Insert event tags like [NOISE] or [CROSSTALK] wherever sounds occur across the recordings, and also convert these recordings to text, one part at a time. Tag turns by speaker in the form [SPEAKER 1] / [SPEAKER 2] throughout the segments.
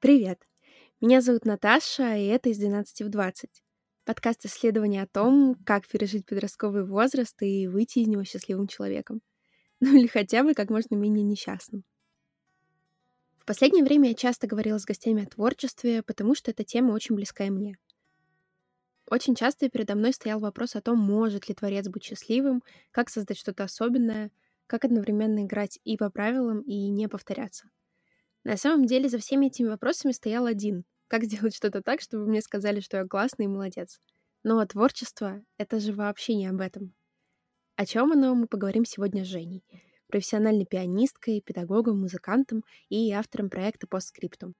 [SPEAKER 1] Привет! Меня зовут Наташа, и это из 12 в 20. Подкаст исследования о том, как пережить подростковый возраст и выйти из него счастливым человеком. [LAUGHS] Ну или хотя бы как можно менее несчастным. В последнее время я часто говорила с гостями о творчестве, потому что эта тема очень близка и мне. Очень часто передо мной стоял вопрос о том, может ли творец быть счастливым, как создать что-то особенное, как одновременно играть и по правилам, и не повторяться. На самом деле за всеми этими вопросами стоял один. Как сделать что-то так, чтобы мне сказали, что я классный и молодец. Но творчество — это же вообще не об этом. О чем оно, мы поговорим сегодня с Женей, профессиональной пианисткой, педагогом, музыкантом и автором проекта «Постскриптум».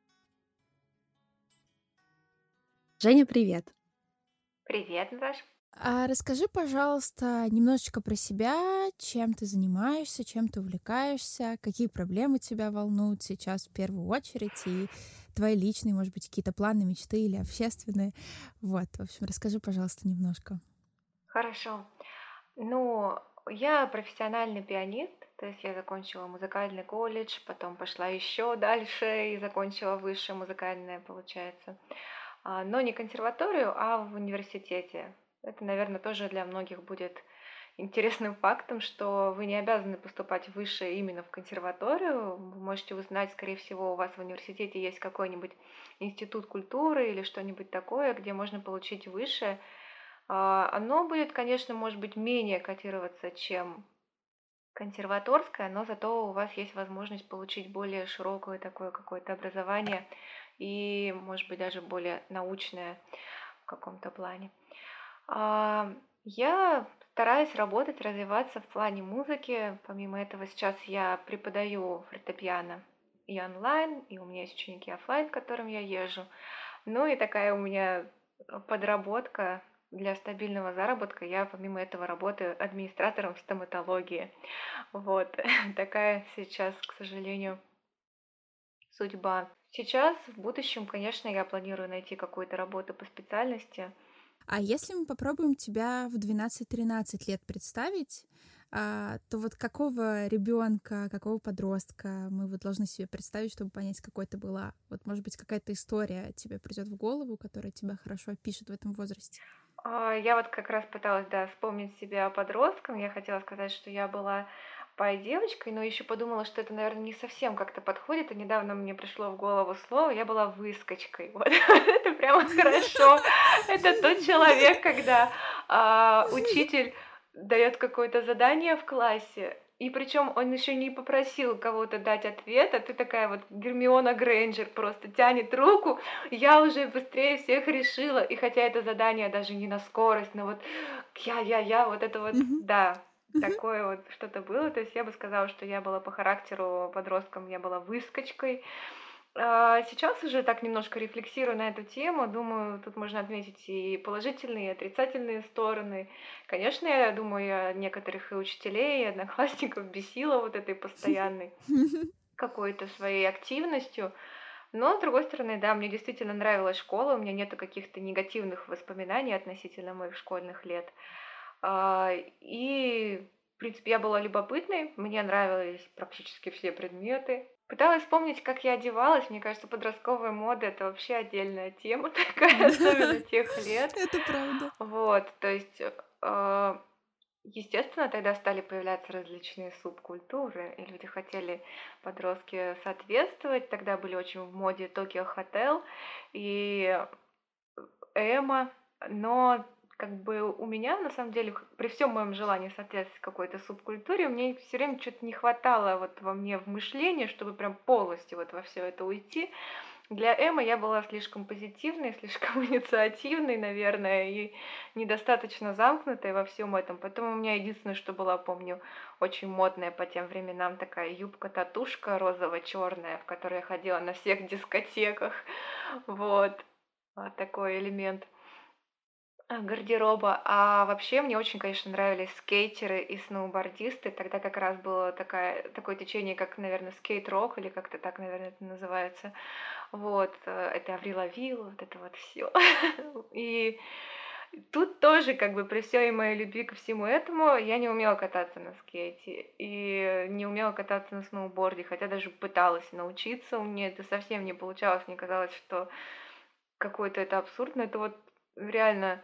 [SPEAKER 1] Женя, привет!
[SPEAKER 2] Привет, Наташа!
[SPEAKER 1] А расскажи, пожалуйста, немножечко про себя, чем ты занимаешься, чем ты увлекаешься, какие проблемы тебя волнуют сейчас в первую очередь, и твои личные, может быть, какие-то планы, мечты или общественные. Вот, в общем, расскажи, пожалуйста, немножко.
[SPEAKER 2] Хорошо. Ну, я профессиональный пианист, то есть я закончила музыкальный колледж, потом пошла еще дальше и закончила высшее музыкальное, получается. А, но не консерваторию, а в университете. Это, наверное, тоже для многих будет интересным фактом, что вы не обязаны поступать выше именно в консерваторию. Вы можете узнать, скорее всего, у вас в университете есть какой-нибудь институт культуры или что-нибудь такое, где можно получить выше. А, оно будет, конечно, может быть, менее котироваться, чем консерваторское, но зато у вас есть возможность получить более широкое такое какое-то образование и, может быть, даже более научное в каком-то плане. А, я стараюсь работать, развиваться в плане музыки. Помимо этого, сейчас я преподаю фортепиано и онлайн, и у меня есть ученики офлайн, к которым я езжу. Ну и такая у меня подработка для стабильного заработка. Я помимо этого работаю администратором стоматологии. Вот [LAUGHS] такая сейчас, к сожалению, судьба. Сейчас, в будущем, конечно, я планирую найти какую-то работу по специальности –
[SPEAKER 1] а если мы попробуем тебя в 12-13 лет представить, а, то вот какого ребенка, какого подростка мы вот должны себе представить, чтобы понять, какой ты была? Вот, может быть, какая-то история тебе придет в голову, которая тебя хорошо опишет в этом возрасте?
[SPEAKER 2] А, я вот как раз пыталась, да, вспомнить себя подростком. Я хотела сказать, что я была пай девочкой, но еще подумала, что это, наверное, не совсем как-то подходит. И недавно мне пришло в голову слово, я была выскочкой. [LAUGHS] Вот это прямо хорошо. Это тот человек, когда а, учитель дает какое-то задание в классе, и причем он еще не попросил кого-то дать ответ, а ты такая вот Гермиона Грейнджер просто тянет руку, я уже быстрее всех решила, и хотя это задание даже не на скорость, но вот я-я-я, вот это вот, mm-hmm. да, Такое вот что-то было. То есть я бы сказала, что я была по характеру подростком, я была выскочкой. А сейчас уже так немножко рефлексирую на эту тему. Думаю, тут можно отметить и положительные, и отрицательные стороны. Конечно, я думаю, я некоторых и учителей, и одноклассников бесила вот этой постоянной [LAUGHS] какой-то своей активностью. Но, с другой стороны, да, мне действительно нравилась школа, у меня нету каких-то негативных воспоминаний относительно моих школьных лет. И, в принципе, я была любопытной, мне нравились практически все предметы. Пыталась вспомнить, как я одевалась. Мне кажется, подростковая мода это вообще отдельная тема [LAUGHS] такая, особенно тех лет.
[SPEAKER 1] Это правда.
[SPEAKER 2] Вот, то есть, а, естественно, тогда стали появляться различные субкультуры, и люди хотели, подростки, соответствовать. Тогда были очень в моде Токио Хотел и Эма, но как бы у меня, на самом деле, при всем моем желании соответствовать какой-то субкультуре, мне все время что-то не хватало вот во мне в мышлении, чтобы прям полностью вот во все это уйти. Для Эммы я была слишком позитивной, [LAUGHS] слишком инициативной, наверное, и недостаточно замкнутой во всем этом. Поэтому у меня единственное, что была, помню, очень модная по тем временам такая юбка-татушка розово-черная, в которой я ходила на всех дискотеках. Вот. вот такой элемент гардероба. А вообще мне очень, конечно, нравились скейтеры и сноубордисты. Тогда как раз было такая, такое течение, как, наверное, скейт-рок, или как-то так, наверное, это называется. Вот, э, это Аврил Лавил, вот это вот все. [LAUGHS] И Тут тоже, как бы, при всей моей любви ко всему этому, я не умела кататься на скейте и не умела кататься на сноуборде, хотя даже пыталась научиться, у меня это совсем не получалось, мне казалось, что какой-то это абсурд, но это вот реально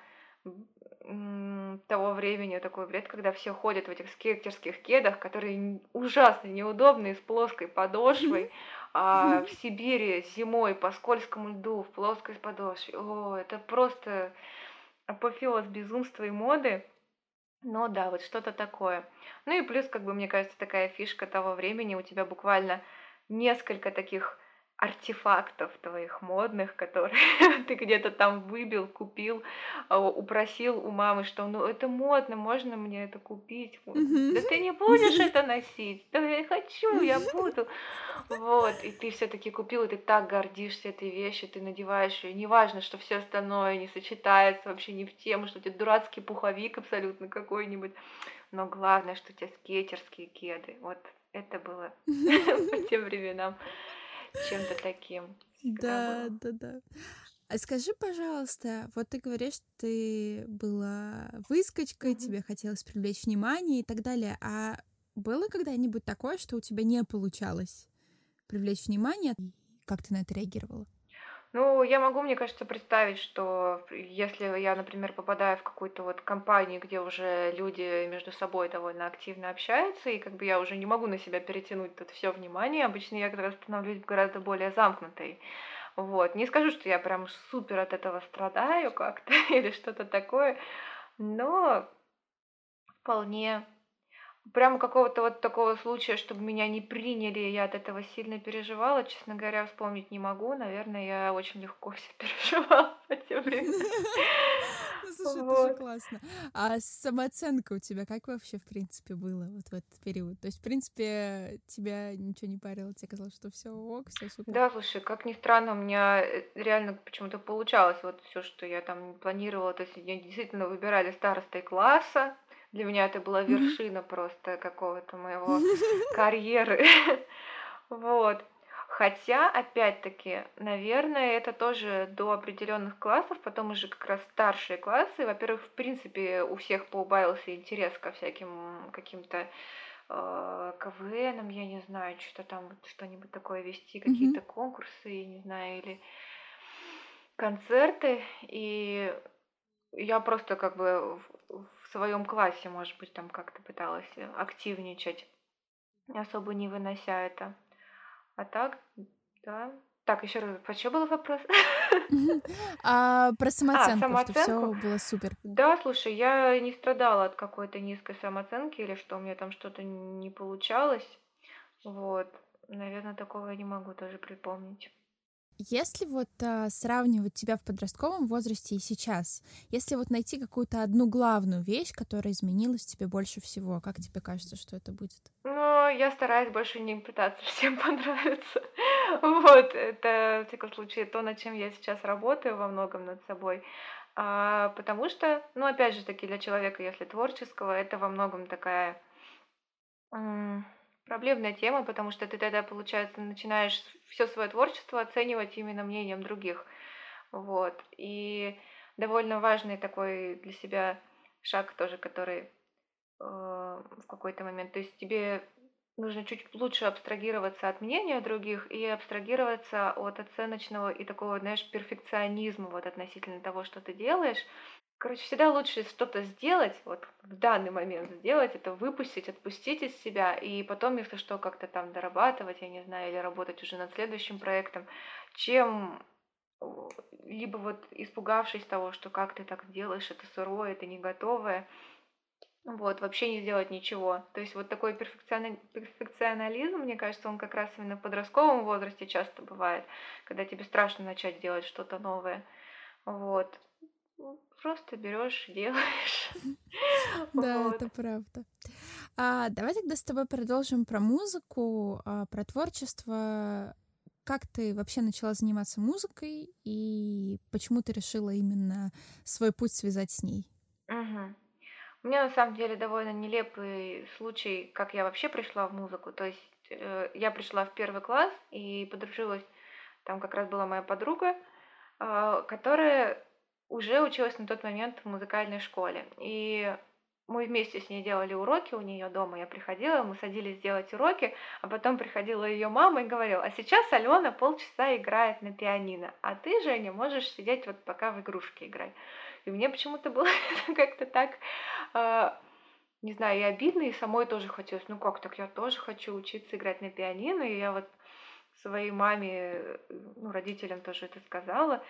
[SPEAKER 2] того времени такой бред, когда все ходят в этих скейтерских кедах, которые ужасно неудобные, с плоской подошвой, а в Сибири зимой по скользкому льду в плоской подошве. О, это просто апофеоз безумства и моды. Но да, вот что-то такое. Ну и плюс, как бы, мне кажется, такая фишка того времени, у тебя буквально несколько таких артефактов твоих модных, которые [LAUGHS] ты где-то там выбил, купил, а, упросил у мамы, что ну это модно, можно мне это купить? Да ты не будешь это носить, да я хочу, я буду. Вот, и ты все-таки купил, и ты так гордишься этой вещью, ты надеваешь ее, неважно, что все остальное не сочетается вообще не в тему, что у тебя дурацкий пуховик абсолютно какой-нибудь, но главное, что у тебя скейтерские кеды, вот это было [LAUGHS] [LAUGHS] по тем временам чем-то таким.
[SPEAKER 3] Да, да, да. А скажи, пожалуйста, вот ты говоришь, ты была выскочкой, mm-hmm. тебе хотелось привлечь внимание и так далее. А было когда-нибудь такое, что у тебя не получалось привлечь внимание? Как ты на это реагировала?
[SPEAKER 2] Ну, я могу, мне кажется, представить, что если я, например, попадаю в какую-то вот компанию, где уже люди между собой довольно активно общаются, и как бы я уже не могу на себя перетянуть тут все внимание, обычно я как раз становлюсь гораздо более замкнутой. Вот. Не скажу, что я прям супер от этого страдаю как-то [LAUGHS] или что-то такое, но вполне прямо какого-то вот такого случая, чтобы меня не приняли, я от этого сильно переживала, честно говоря, вспомнить не могу. Наверное, я очень легко [LAUGHS] все переживала в те [LAUGHS] времена.
[SPEAKER 3] Ну, слушай, это же классно. А самооценка у тебя как вообще, в принципе, было вот в этот период? То есть, в принципе, тебя ничего не парило, тебе казалось, что все ок, все супер?
[SPEAKER 2] Да, слушай, как ни странно, у меня э, реально почему-то получалось вот все, что я там планировала. То есть, действительно выбирали старостой класса, для меня это была вершина просто какого-то моего [LAUGHS] карьеры. [LAUGHS] Вот. Хотя, опять-таки, наверное, это тоже до определенных классов, потом уже как раз старшие классы. Во-первых, в принципе, у всех поубавился интерес ко всяким каким-то э, КВНам, я не знаю, что там, что-нибудь такое вести, какие-то конкурсы, я не знаю, или концерты. И я просто как бы в своем классе, может быть, там как-то пыталась активничать, особо не вынося это. А так, да. Так, еще раз, про что был вопрос?
[SPEAKER 3] А, про самооценку, [LAUGHS] а, самооценку, что все было супер.
[SPEAKER 2] Да, слушай, я не страдала от какой-то низкой самооценки или что у меня там что-то не получалось. Вот, наверное, такого я не могу тоже припомнить.
[SPEAKER 3] Если вот а, сравнивать тебя в подростковом возрасте и сейчас, если вот найти какую-то одну главную вещь, которая изменилась тебе больше всего, как тебе кажется, что это будет?
[SPEAKER 2] Ну, я стараюсь больше не пытаться всем [LAUGHS] понравиться. Вот, это, в всяком случае, то, над чем я сейчас работаю во многом над собой. А, потому что, ну, опять же таки, для человека, если творческого, это во многом такая проблемная тема, потому что ты тогда, получается, начинаешь все свое творчество оценивать именно мнением других. Вот. И довольно важный такой для себя шаг тоже, который э, в какой-то момент. То есть тебе нужно чуть лучше абстрагироваться от мнения других и абстрагироваться от оценочного и такого, знаешь, перфекционизма вот относительно того, что ты делаешь, Короче, всегда лучше что-то сделать, вот в данный момент сделать, это выпустить, отпустить из себя, и потом, если что, как-то там дорабатывать, я не знаю, или работать уже над следующим проектом, чем либо вот испугавшись того, что как ты так сделаешь, это сырое, это не готовое, вот, вообще не сделать ничего. То есть вот такой перфекционализм, мне кажется, он как раз именно в подростковом возрасте часто бывает, когда тебе страшно начать делать что-то новое. Вот. Ну, просто берешь, делаешь. [LAUGHS]
[SPEAKER 3] Да, это правда. А, давай тогда с тобой продолжим про музыку, а, про творчество. Как ты вообще начала заниматься музыкой и почему ты решила именно свой путь связать с ней?
[SPEAKER 2] Угу. У меня на самом деле довольно нелепый случай, как я вообще пришла в музыку. То есть э, я пришла в первый класс и подружилась, там как раз была моя подруга, э, которая уже училась на тот момент в музыкальной школе. И мы вместе с ней делали уроки у нее дома. Я приходила, мы садились делать уроки, а потом приходила ее мама и говорила, а сейчас Алена полчаса играет на пианино, а ты, Женя, можешь сидеть вот пока в игрушки играть. И мне почему-то было [LAUGHS] как-то так, э, не знаю, и обидно, и самой тоже хотелось. Ну как так, я тоже хочу учиться играть на пианино, и я вот своей маме, ну, родителям тоже это сказала.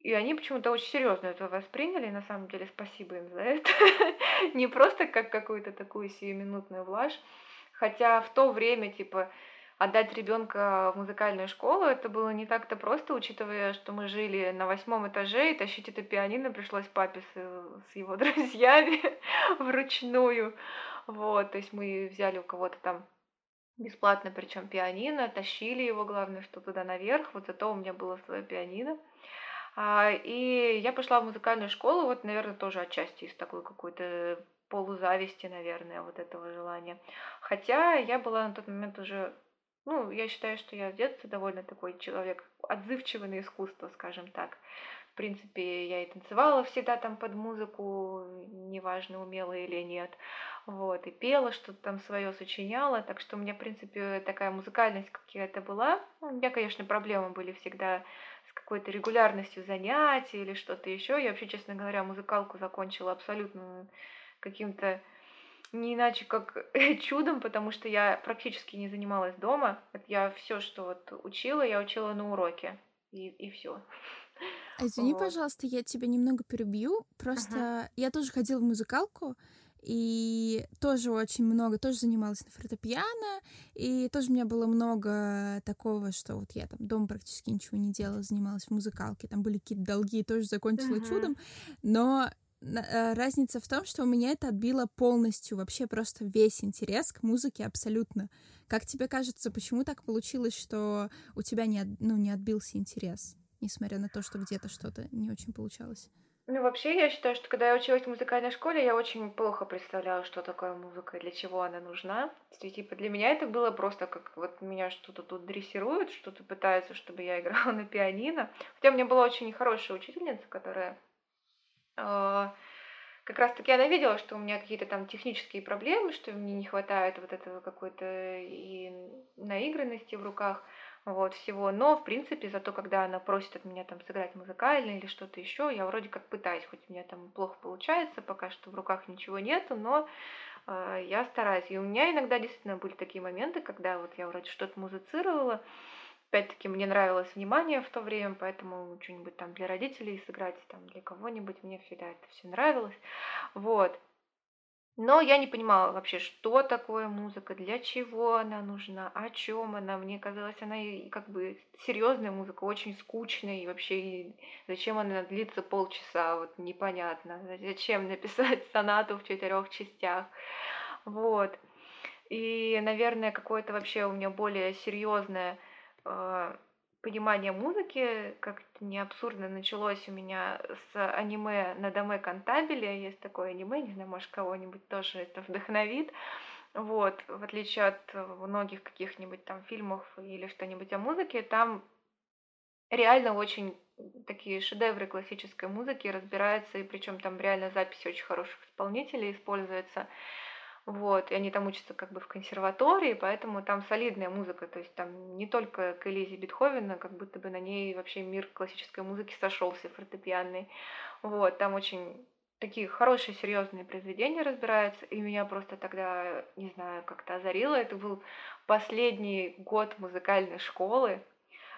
[SPEAKER 2] И они почему-то очень серьезно это восприняли, и на самом деле спасибо им за это. [LAUGHS] Не просто как какую-то такую сиюминутную блажь. Хотя в то время, типа, отдать ребенка в музыкальную школу, это было не так-то просто, учитывая, что мы жили на восьмом этаже, и тащить это пианино пришлось папе с, с его [LAUGHS] друзьями [LAUGHS] вручную. Вот, то есть мы взяли у кого-то там бесплатно, причем пианино, тащили его, главное, что туда наверх, вот зато у меня было свое пианино. А, и я пошла в музыкальную школу, вот, наверное, тоже отчасти из такой какой-то полузависти, наверное, вот этого желания. Хотя я была на тот момент уже, ну, я считаю, что я с детства довольно такой человек, отзывчивый на искусство, скажем так. В принципе, я и танцевала всегда там под музыку, неважно, умела или нет. Вот, и пела, что-то там свое сочиняла. Так что у меня, в принципе, такая музыкальность какая-то была. Ну, у меня, конечно, проблемы были всегда с какой-то регулярностью занятий или что-то еще. Я вообще, честно говоря, музыкалку закончила абсолютно каким-то не иначе как [LAUGHS] чудом, потому что я практически не занималась дома. Я все, что вот учила, я учила на уроке. И, и все.
[SPEAKER 3] Извини, вот. пожалуйста, я тебя немного перебью. Просто uh-huh. я тоже ходила в музыкалку, и тоже очень много, тоже занималась на фортепиано, и тоже у меня было много такого, что вот я там дома практически ничего не делала, занималась в музыкалке, там были какие-то долги, тоже закончила uh-huh. чудом, но э, разница в том, что у меня это отбило полностью вообще просто весь интерес к музыке абсолютно. Как тебе кажется, почему так получилось, что у тебя не, ну, не отбился интерес, несмотря на то, что где-то что-то не очень получалось?
[SPEAKER 2] Ну, вообще, я считаю, что когда я училась в музыкальной школе, я очень плохо представляла, что такое музыка и для чего она нужна. И, типа, для меня это было просто как вот меня что-то тут дрессируют, что-то пытаются, чтобы я [LAUGHS] играла на пианино. Хотя у меня была очень хорошая учительница, которая э, как раз-таки она видела, что у меня какие-то там технические проблемы, что мне не хватает вот этого какой-то и наигранности в руках вот, всего. Но, в принципе, зато когда она просит от меня там сыграть музыкально или что-то еще, я вроде как пытаюсь, хоть у меня там плохо получается, пока что в руках ничего нету, но э, я стараюсь. И у меня иногда действительно были такие моменты, когда вот я вроде что-то музицировала, опять-таки мне нравилось внимание в то время, поэтому что-нибудь там для родителей сыграть, там для кого-нибудь, мне всегда это все нравилось. Вот. Но я не понимала вообще, что такое музыка, для чего она нужна, о чем она. Мне казалось, она как бы серьезная музыка, очень скучная, и вообще зачем она длится полчаса, вот непонятно. [LAUGHS] Зачем написать [LAUGHS] сонату в четырех частях. Вот. И, наверное, какое-то вообще у меня более серьезное э, понимание музыки как-то не абсурдно началось у меня с аниме на доме Кантабеле. Есть такое аниме, не знаю, может, кого-нибудь тоже это вдохновит. Вот, в отличие от многих каких-нибудь там фильмов или что-нибудь о музыке, там реально очень такие шедевры классической музыки разбираются, и причем там реально записи очень хороших исполнителей используются. Вот, и они там учатся как бы в консерватории, поэтому там солидная музыка, то есть там не только к Элизе Бетховена, как будто бы на ней вообще мир классической музыки сошелся фортепианный. Вот, там очень такие хорошие, серьезные произведения разбираются, и меня просто тогда, не знаю, как-то озарило. Это был последний год музыкальной школы,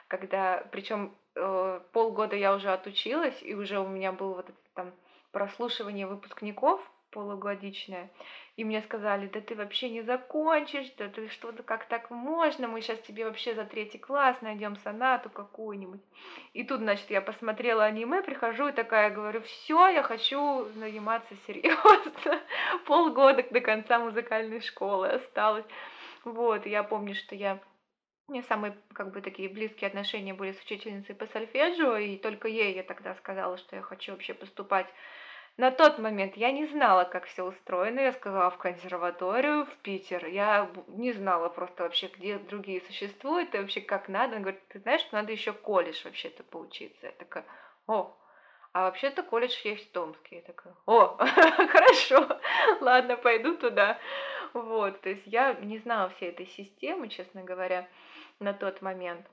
[SPEAKER 2] когда, причем э, полгода я уже отучилась, и уже у меня было вот это там прослушивание выпускников полугодичное. И мне сказали, да ты вообще не закончишь, да ты что-то, как так можно, мы сейчас тебе вообще за третий класс найдем сонату какую-нибудь. И тут, значит, я посмотрела аниме, прихожу и такая говорю, все, я хочу заниматься серьезно. [LAUGHS] Полгода до конца музыкальной школы осталось. Вот, я помню, что я у меня самые как бы такие близкие отношения были с учительницей по сольфеджио, и только ей я тогда сказала, что я хочу вообще поступать на тот момент я не знала, как все устроено. Я сказала в консерваторию, в Питер. Я не знала просто вообще, где другие существуют, и вообще как надо. Она говорит, ты знаешь, что надо еще колледж вообще-то поучиться. Я такая, о, А вообще-то колледж есть в Томске. Я такая, о, [LAUGHS] хорошо, ладно, пойду туда. Вот, то есть я не знала всей этой системы, честно говоря, на тот момент.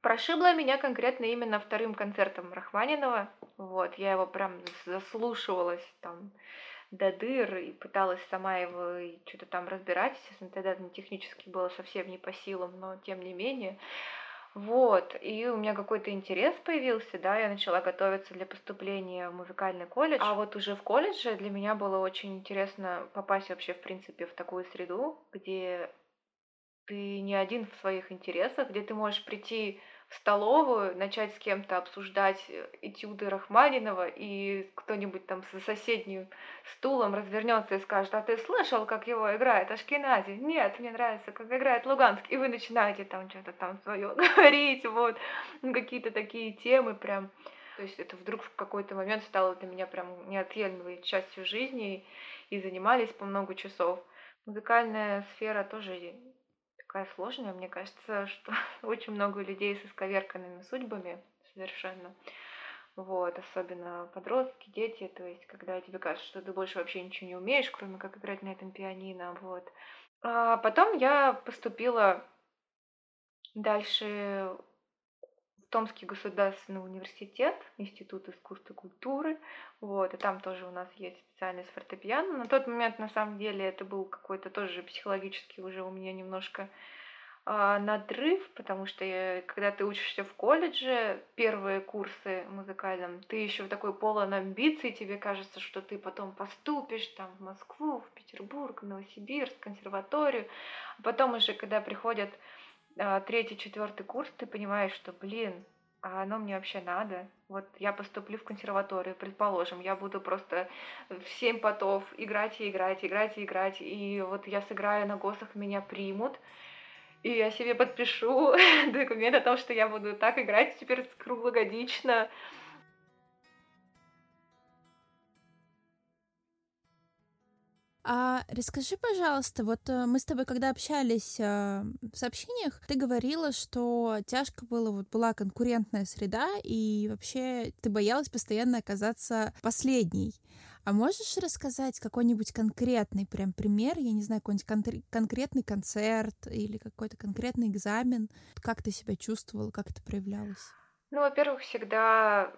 [SPEAKER 2] Прошибло меня конкретно именно вторым концертом Рахманинова. Вот, я его прям заслушивалась там до дыр и пыталась сама его что-то там разбирать. Естественно, тогда технически было совсем не по силам, но тем не менее. Вот, и у меня какой-то интерес появился, да, я начала готовиться для поступления в музыкальный колледж. А вот уже в колледже для меня было очень интересно попасть вообще, в принципе, в такую среду, где ты не один в своих интересах, где ты можешь прийти в столовую, начать с кем-то обсуждать э, этюды Рахманинова, и кто-нибудь там за соседним стулом развернется и скажет, а ты слышал, как его играет Ашкенази? Нет, мне нравится, как играет Луганск. И вы начинаете там что-то там свое [LAUGHS] говорить, вот, ну, какие-то такие темы прям. То есть это вдруг в какой-то момент стало для меня прям неотъемлемой частью жизни, и занимались по много часов. Музыкальная сфера тоже такая сложная. Мне кажется, что [LAUGHS] очень много людей с исковерканными судьбами совершенно. Вот, особенно подростки, дети, то есть, когда тебе кажется, что ты больше вообще ничего не умеешь, кроме как играть на этом пианино, вот. А потом я поступила дальше Томский государственный университет, Институт искусства и культуры, вот, и там тоже у нас есть специальность фортепиано. На тот момент, на самом деле, это был какой-то тоже психологический уже у меня немножко э, надрыв, потому что я, когда ты учишься в колледже, первые курсы музыкальном, ты еще в такой полон амбиций, тебе кажется, что ты потом поступишь там в Москву, в Петербург, в Новосибирск, консерваторию, а потом уже, когда приходят а, третий, четвертый курс, ты понимаешь, что, блин, а оно мне вообще надо. Вот я поступлю в консерваторию, предположим, я буду просто в семь потов играть и играть, играть и играть, и вот я сыграю на ГОСах, меня примут, и я себе подпишу [LAUGHS] документ о том, что я буду так играть теперь круглогодично,
[SPEAKER 3] А расскажи, пожалуйста, вот э, мы с тобой, когда общались э, в сообщениях, ты говорила, что тяжко было, вот была конкурентная среда, и вообще ты боялась постоянно оказаться последней. А можешь рассказать какой-нибудь конкретный прям пример, я не знаю, какой-нибудь кон- конкретный концерт или какой-то конкретный экзамен? Как ты себя чувствовала, как это проявлялось?
[SPEAKER 2] Ну, во-первых, всегда,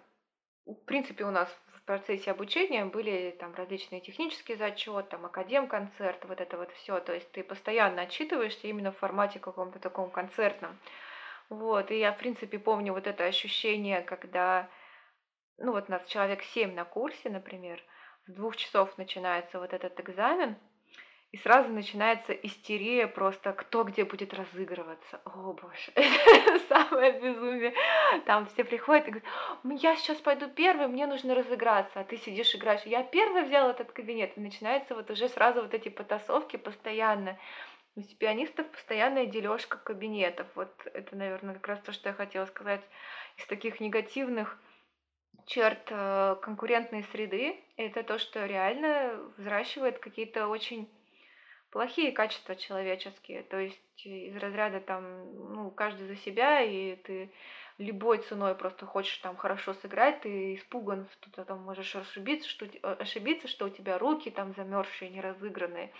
[SPEAKER 2] в принципе, у нас процессе обучения были там различные технические зачеты, там академ-концерт, вот это вот все. То есть ты постоянно отчитываешься именно в формате каком-то таком концертном. Вот, и я, в принципе, помню вот это ощущение, когда, ну вот нас человек семь на курсе, например, с двух часов начинается вот этот экзамен, и сразу начинается истерия просто, кто где будет разыгрываться. О, боже, [LAUGHS] это самое безумие. Там все приходят и говорят, я сейчас пойду первый, мне нужно разыграться. А ты сидишь, играешь. Я первый взял этот кабинет. И начинается вот уже сразу вот эти потасовки постоянно. У пианистов постоянная дележка кабинетов. Вот это, наверное, как раз то, что я хотела сказать из таких негативных черт э, конкурентной среды. Это то, что реально взращивает какие-то очень плохие качества человеческие. То есть из разряда там, ну, каждый за себя, и ты любой ценой просто хочешь там хорошо сыграть, ты испуган, что ты там можешь ошибиться, что, ошибиться, что у тебя руки там замерзшие, не разыгранные,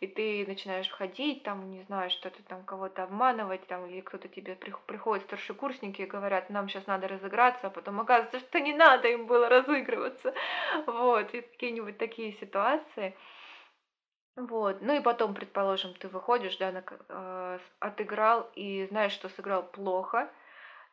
[SPEAKER 2] и ты начинаешь входить, там, не знаю, что ты там кого-то обманывать, там, или кто-то тебе приходит, старшекурсники, и говорят, нам сейчас надо разыграться, а потом оказывается, [LAUGHS] что не надо им было разыгрываться, вот, и какие-нибудь такие ситуации – вот. Ну и потом, предположим, ты выходишь, да, на, э, отыграл и знаешь, что сыграл плохо,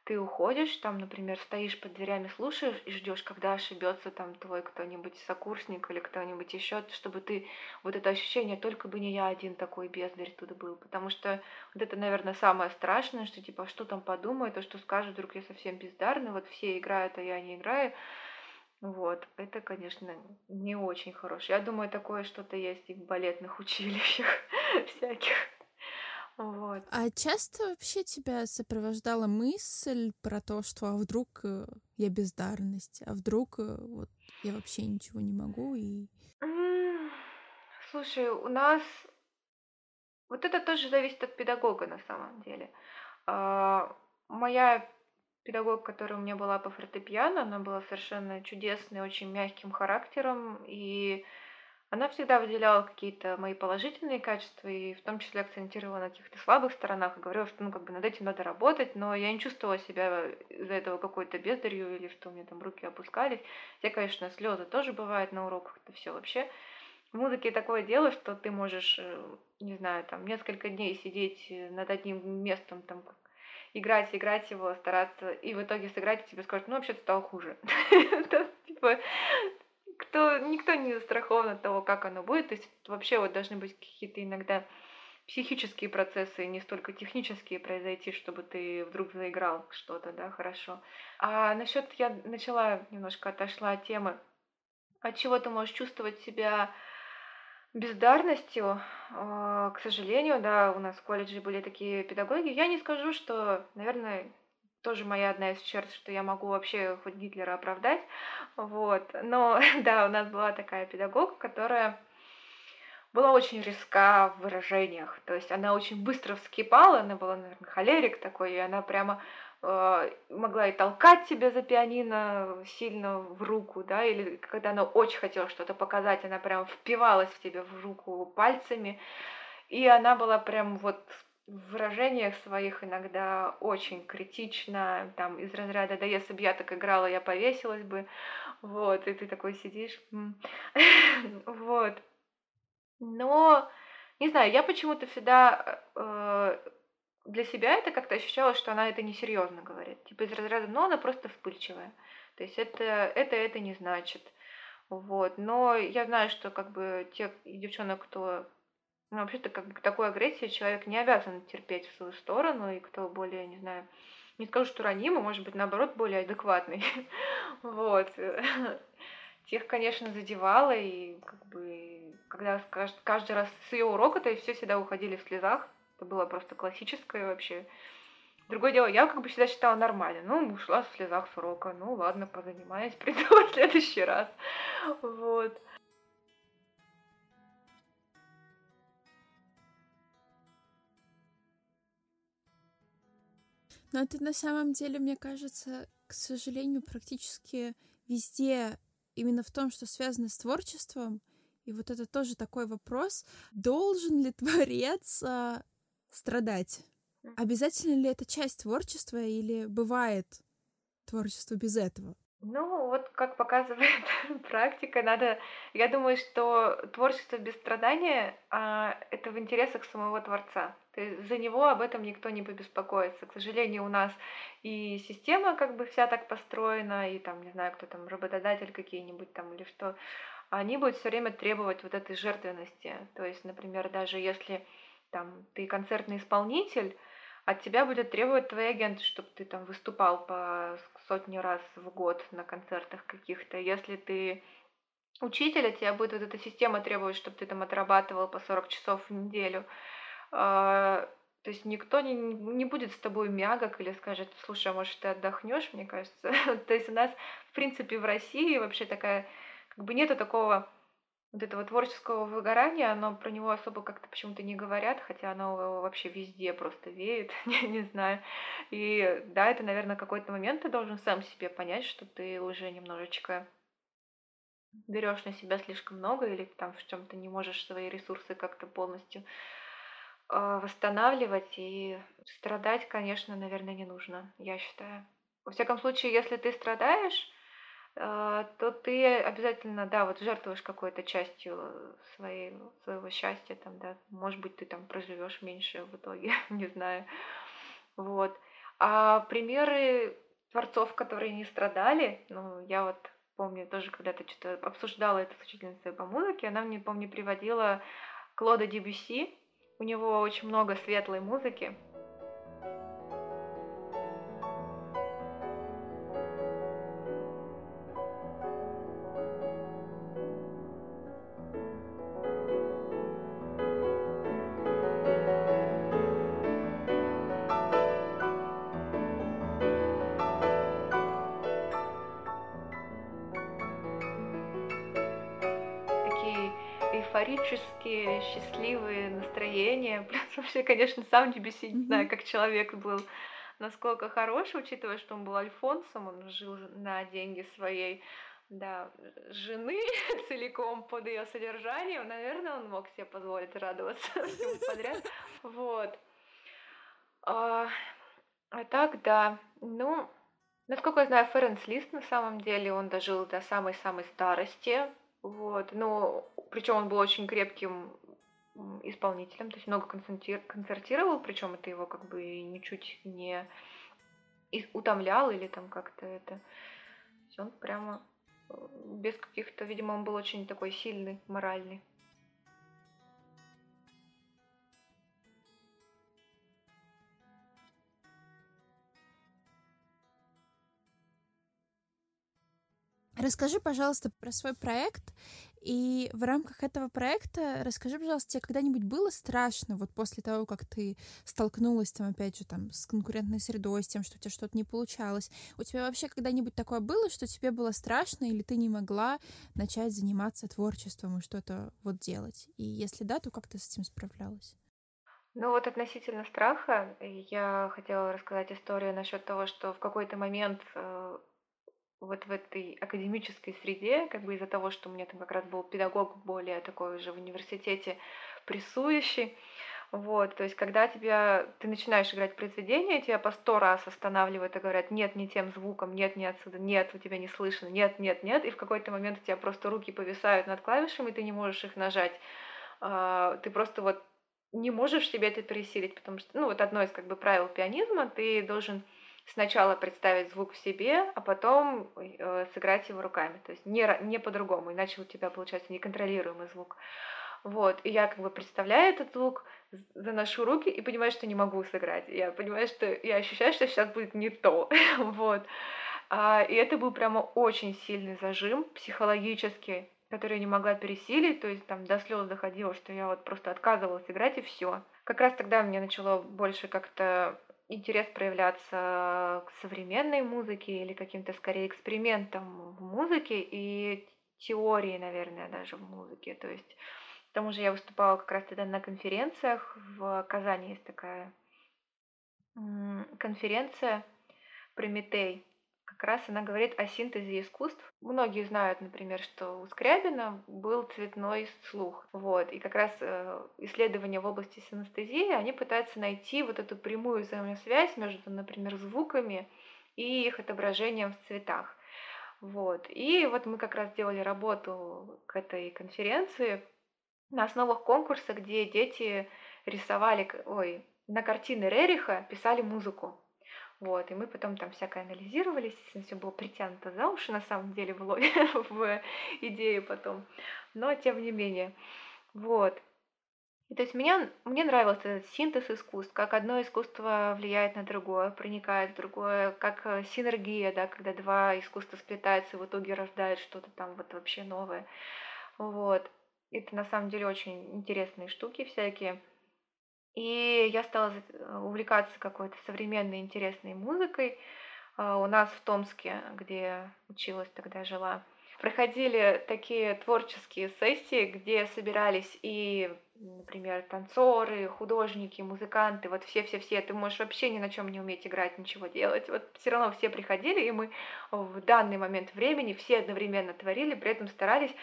[SPEAKER 2] ты уходишь, там, например, стоишь под дверями, слушаешь и ждешь, когда ошибется там твой кто-нибудь сокурсник или кто-нибудь еще, чтобы ты вот это ощущение, только бы не я один такой бездарь туда был. Потому что вот это, наверное, самое страшное, что типа, «А что там подумают, то, что скажут, вдруг я совсем бездарный, вот все играют, а я не играю. Вот, это, конечно, не очень хорошо. Я думаю, такое что-то есть и в балетных [LAUGHS] училищах [LAUGHS] всяких. Вот.
[SPEAKER 3] А часто вообще тебя сопровождала мысль про то, что а вдруг э, я бездарность, а вдруг э, вот я вообще ничего не могу и...
[SPEAKER 2] Слушай, у нас вот это тоже зависит от педагога на самом деле. А, моя педагог, которая у меня была по фортепиано, она была совершенно чудесной, очень мягким характером, и она всегда выделяла какие-то мои положительные качества, и в том числе акцентировала на каких-то слабых сторонах, и говорила, что ну, как бы над этим надо работать, но я не чувствовала себя из-за этого какой-то бездарью, или что у меня там руки опускались. Хотя, конечно, слезы тоже бывают на уроках, это все вообще. В музыке такое дело, что ты можешь, э, не знаю, там несколько дней сидеть над одним местом, там играть, играть его, стараться, и в итоге сыграть, и тебе скажут, ну, вообще-то стало хуже. [LAUGHS] Типа, кто, никто не застрахован от того, как оно будет. То есть вообще вот должны быть какие-то иногда психические процессы, не столько технические произойти, чтобы ты вдруг заиграл что-то, да, хорошо. А насчет я начала немножко отошла от темы, от чего ты можешь чувствовать себя бездарностью, а, к сожалению, да, у нас в колледже были такие педагоги. Я не скажу, что, наверное, тоже моя одна из черт, что я могу вообще хоть Гитлера оправдать, вот. Но [LAUGHS] да, у нас была такая педагог, которая была очень резка в выражениях, то есть она очень быстро вскипала, она была, наверное, холерик такой, и она прямо могла и толкать тебя за пианино сильно в руку, да, или когда она очень хотела что-то показать, она прям впивалась в тебя в руку пальцами, и она была прям вот в выражениях своих иногда очень критично, там, из разряда, да если бы я так играла, я повесилась бы, вот, и ты такой сидишь, [LAUGHS] вот. Но, не знаю, я почему-то всегда э, для себя это как-то ощущалось, что она это несерьезно говорит. Типа из разряда, ну, она просто вспыльчивая. То есть это, это, это не значит. Вот. Но я знаю, что как бы те девчонок, кто ну, вообще-то как бы к такой агрессии человек не обязан терпеть в свою сторону, и кто более, не знаю, не скажу, что ранимый, может быть, наоборот, более адекватный. [LAUGHS] Вот. [LAUGHS] Тех, конечно, задевало, и как бы, когда каждый раз с ее урока, то есть все всегда уходили в слезах, это было просто классическое вообще. Другое дело, я как бы всегда считала нормально. Ну, ушла в слезах с урока. Ну, ладно, позанимаюсь, [LAUGHS] приду в следующий раз. Вот.
[SPEAKER 3] Но это на самом деле, мне кажется, к сожалению, практически везде именно в том, что связано с творчеством. И вот это тоже такой вопрос, должен ли [LAUGHS] творец страдать. Обязательно ли это часть творчества или бывает творчество без этого?
[SPEAKER 2] Ну, вот как показывает [LAUGHS] практика, надо... Я думаю, что творчество без страдания а, — это в интересах самого Творца. То есть за него об этом никто не побеспокоится. К сожалению, у нас и система как бы вся так построена, и там, не знаю, кто там, работодатель какие-нибудь там или что, они будут все время требовать вот этой жертвенности. То есть, например, даже если там ты концертный исполнитель, от тебя будет требовать твои агенты, чтобы ты там выступал по сотни раз в год на концертах каких-то. Если ты учитель, от тебя будет вот эта система требовать, чтобы ты там отрабатывал по 40 часов в неделю. А, то есть никто не, не будет с тобой мягок или скажет, слушай, а может ты отдохнешь, мне кажется. [LAUGHS] То есть у нас, в принципе, в России вообще такая, как бы нету такого вот этого творческого выгорания, оно про него особо как-то почему-то не говорят, хотя оно вообще везде просто веет, [LAUGHS] не, не знаю. И да, это, наверное, какой-то момент ты должен сам себе понять, что ты уже немножечко берешь на себя слишком много или там в чем-то не можешь свои ресурсы как-то полностью э, восстанавливать и страдать, конечно, наверное, не нужно, я считаю. Во всяком случае, если ты страдаешь, то ты обязательно, да, вот жертвуешь какой-то частью своей, своего счастья, там, да, может быть, ты там проживешь меньше в итоге, [LAUGHS] не знаю, вот. А примеры творцов, которые не страдали, ну, я вот помню тоже когда-то что-то обсуждала это с учительницей по музыке, она мне, помню, приводила Клода Дебюси, у него очень много светлой музыки, вообще, конечно, сам DBC, не знаю, как человек был насколько хороший, учитывая, что он был альфонсом, он жил на деньги своей да, жены [LAUGHS] целиком под ее содержанием, наверное, он мог себе позволить радоваться [LAUGHS] всему подряд. Вот. А, а так, да. Ну, насколько я знаю, Ференс Лист на самом деле, он дожил до самой-самой старости. Вот. Ну, причем он был очень крепким исполнителем, то есть много концертировал, причем это его как бы ничуть не утомлял или там как-то это. Он прямо э, без каких-то, видимо, он был очень такой сильный, моральный.
[SPEAKER 3] Расскажи, пожалуйста, про свой проект. И в рамках этого проекта расскажи, пожалуйста, тебе когда-нибудь было страшно, вот после того, как ты столкнулась там, опять же, там, с конкурентной средой, с тем, что у тебя что-то не получалось. У тебя вообще когда-нибудь такое было, что тебе было страшно, или ты не могла начать заниматься творчеством и что-то вот делать? И если да, то как ты с этим справлялась?
[SPEAKER 2] Ну вот относительно страха, я хотела рассказать историю насчет того, что в какой-то момент э, вот в этой академической среде, как бы из-за того, что у меня там как раз был педагог более такой уже в университете прессующий, вот, то есть когда тебя, ты начинаешь играть произведение, тебя по сто раз останавливают и говорят, нет, не тем звуком, нет, не отсюда, нет, у тебя не слышно, нет, нет, нет, и в какой-то момент у тебя просто руки повисают над клавишами, и ты не можешь их нажать, а, ты просто вот не можешь себе это пересилить, потому что, ну, вот одно из как бы правил пианизма, ты должен сначала представить звук в себе, а потом э, сыграть его руками. То есть не, не по-другому, иначе у тебя получается неконтролируемый звук. Вот, и я как бы представляю этот звук, заношу руки и понимаю, что не могу сыграть. Я понимаю, что я ощущаю, что сейчас будет не то. [LAUGHS] вот. А, и это был прямо очень сильный зажим психологический, который я не могла пересилить, то есть там до слез доходило, что я вот просто отказывалась играть и все. Как раз тогда мне начало больше как-то интерес проявляться к современной музыке или каким-то скорее экспериментам в музыке и теории, наверное, даже в музыке. То есть, к тому же я выступала как раз тогда на конференциях. В Казани есть такая конференция Прометей как раз она говорит о синтезе искусств. Многие знают, например, что у Скрябина был цветной слух. Вот. И как раз э, исследования в области синестезии, они пытаются найти вот эту прямую взаимосвязь между, например, звуками и их отображением в цветах. Вот. И вот мы как раз делали работу к этой конференции на основах конкурса, где дети рисовали, ой, на картины Рериха писали музыку. Вот, и мы потом там всякое анализировали, естественно, все было притянуто за уши, на самом деле, в, [LAUGHS] в идее потом. Но тем не менее. Вот. И, то есть меня, мне нравился этот синтез искусств, как одно искусство влияет на другое, проникает в другое, как э, синергия, да, когда два искусства сплетаются и в итоге рождают что-то там вот вообще новое. Вот. Это на самом деле очень интересные штуки всякие. И я стала э, увлекаться какой-то современной интересной музыкой. А, у нас в Томске, где училась тогда, жила, проходили такие творческие сессии, где собирались и, например, танцоры, художники, музыканты, вот все-все-все, ты можешь вообще ни на чем не уметь играть, ничего делать. Вот все равно все приходили, и мы в данный момент времени все одновременно творили, при этом старались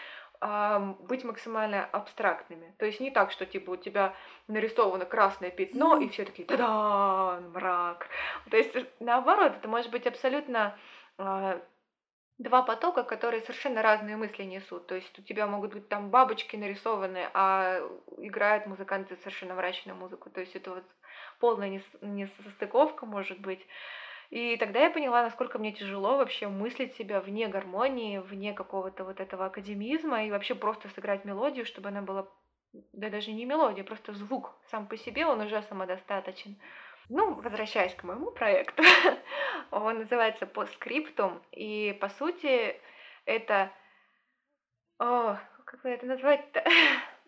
[SPEAKER 2] быть максимально абстрактными. То есть не так, что типа у тебя нарисовано красное пятно, и все такие да мрак. То есть наоборот, это может быть абсолютно а, два потока, которые совершенно разные мысли несут. То есть у тебя могут быть там бабочки нарисованы, а играют музыканты совершенно мрачную музыку. То есть это вот полная несостыковка может быть. И тогда я поняла, насколько мне тяжело вообще мыслить себя вне гармонии, вне какого-то вот этого академизма и вообще просто сыграть мелодию, чтобы она была, да даже не мелодия, просто звук сам по себе, он уже самодостаточен. Ну, возвращаясь к моему проекту, [LAUGHS] он называется по скриптум, и по сути это... О, как это назвать-то? [LAUGHS]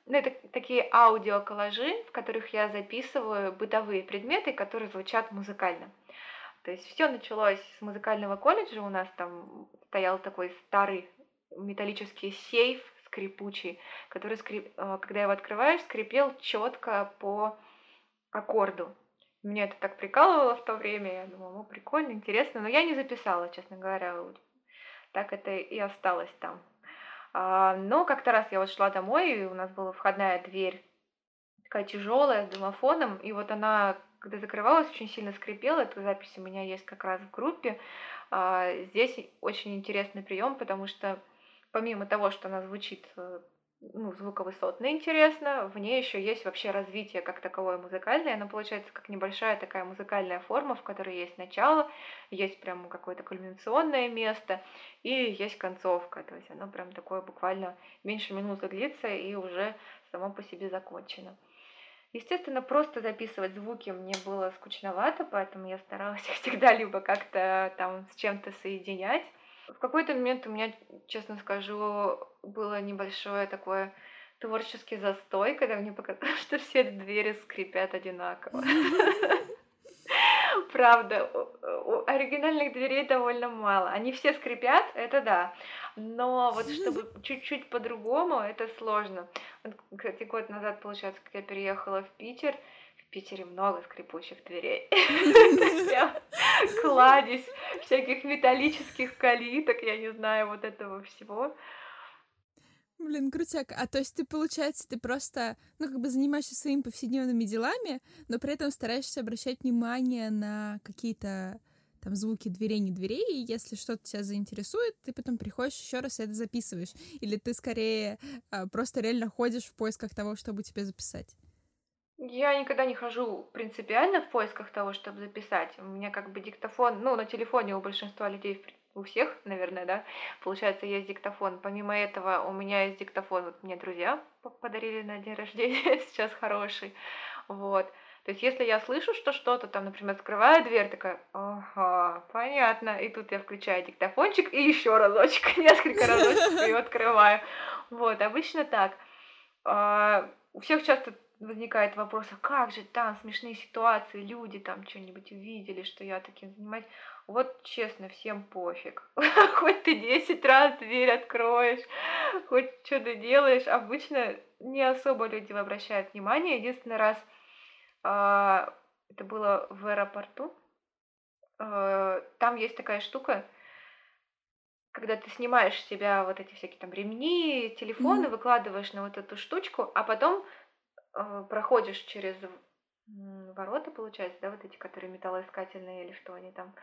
[SPEAKER 2] Ну, это такие аудиоколлажи, в которых я записываю бытовые предметы, которые звучат музыкально. То есть все началось с музыкального колледжа. У нас там стоял такой старый металлический сейф скрипучий, который, скрип... Э, когда его открываешь, скрипел четко по аккорду. Меня это так прикалывало в то время, я думала, ну, прикольно, интересно, но я не записала, честно говоря, так это и осталось там. А, но как-то раз я вот шла домой, и у нас была входная дверь такая тяжелая, с домофоном, и вот она, когда закрывалась, очень сильно скрипела, эта запись у меня есть как раз в группе. А, здесь очень интересный прием, потому что помимо того, что она звучит э, ну, звуковысотно интересно, в ней еще есть вообще развитие как таковое музыкальное, она получается как небольшая такая музыкальная форма, в которой есть начало, есть прям какое-то кульминационное место и есть концовка, то есть оно прям такое буквально меньше минуты длится и уже само по себе закончено. Естественно, просто записывать звуки мне было скучновато, поэтому я старалась [LAUGHS] их всегда либо как-то там с чем-то соединять, в какой-то момент у меня, честно скажу, было небольшое такое творческий застой, когда мне показалось, [LAUGHS] что все двери скрипят одинаково. [LAUGHS] Правда, оригинальных дверей довольно мало. Они все скрипят, это да. Но вот [LAUGHS] чтобы чуть-чуть по-другому, это сложно. Вот, кстати, год назад, получается, когда я переехала в Питер, Питере много скрипучих дверей. [LAUGHS] [LAUGHS] Кладезь всяких металлических калиток, я не знаю, вот этого всего.
[SPEAKER 3] Блин, крутяк. А то есть ты, получается, ты просто, ну, как бы занимаешься своими повседневными делами, но при этом стараешься обращать внимание на какие-то там звуки дверей, не дверей, и если что-то тебя заинтересует, ты потом приходишь еще раз и это записываешь. Или ты скорее а, просто реально ходишь в поисках того, чтобы тебе записать.
[SPEAKER 2] Я никогда не хожу принципиально в поисках того, чтобы записать. У меня как бы диктофон, ну, на телефоне у большинства людей, у всех, наверное, да, получается, есть диктофон. Помимо этого, у меня есть диктофон, вот мне друзья подарили на день рождения, [LAUGHS] сейчас хороший, вот. То есть, если я слышу, что что-то там, например, открываю дверь, такая, ага, понятно, и тут я включаю диктофончик и еще разочек, [LAUGHS] несколько разочков ее открываю. Вот, обычно так. А, у всех часто возникает вопрос, а как же там смешные ситуации, люди там что-нибудь увидели, что я таким занимаюсь. Вот честно, всем пофиг. [LAUGHS] Хоть ты 10 раз дверь откроешь, хоть что ты делаешь. Обычно не особо люди обращают внимание. Единственный раз это было в аэропорту. А, там есть такая штука, когда ты снимаешь с себя вот эти всякие там ремни, телефоны, mm-hmm. выкладываешь на вот эту штучку, а потом э, проходишь через ворота, получается, да, вот эти, которые металлоискательные или что они там.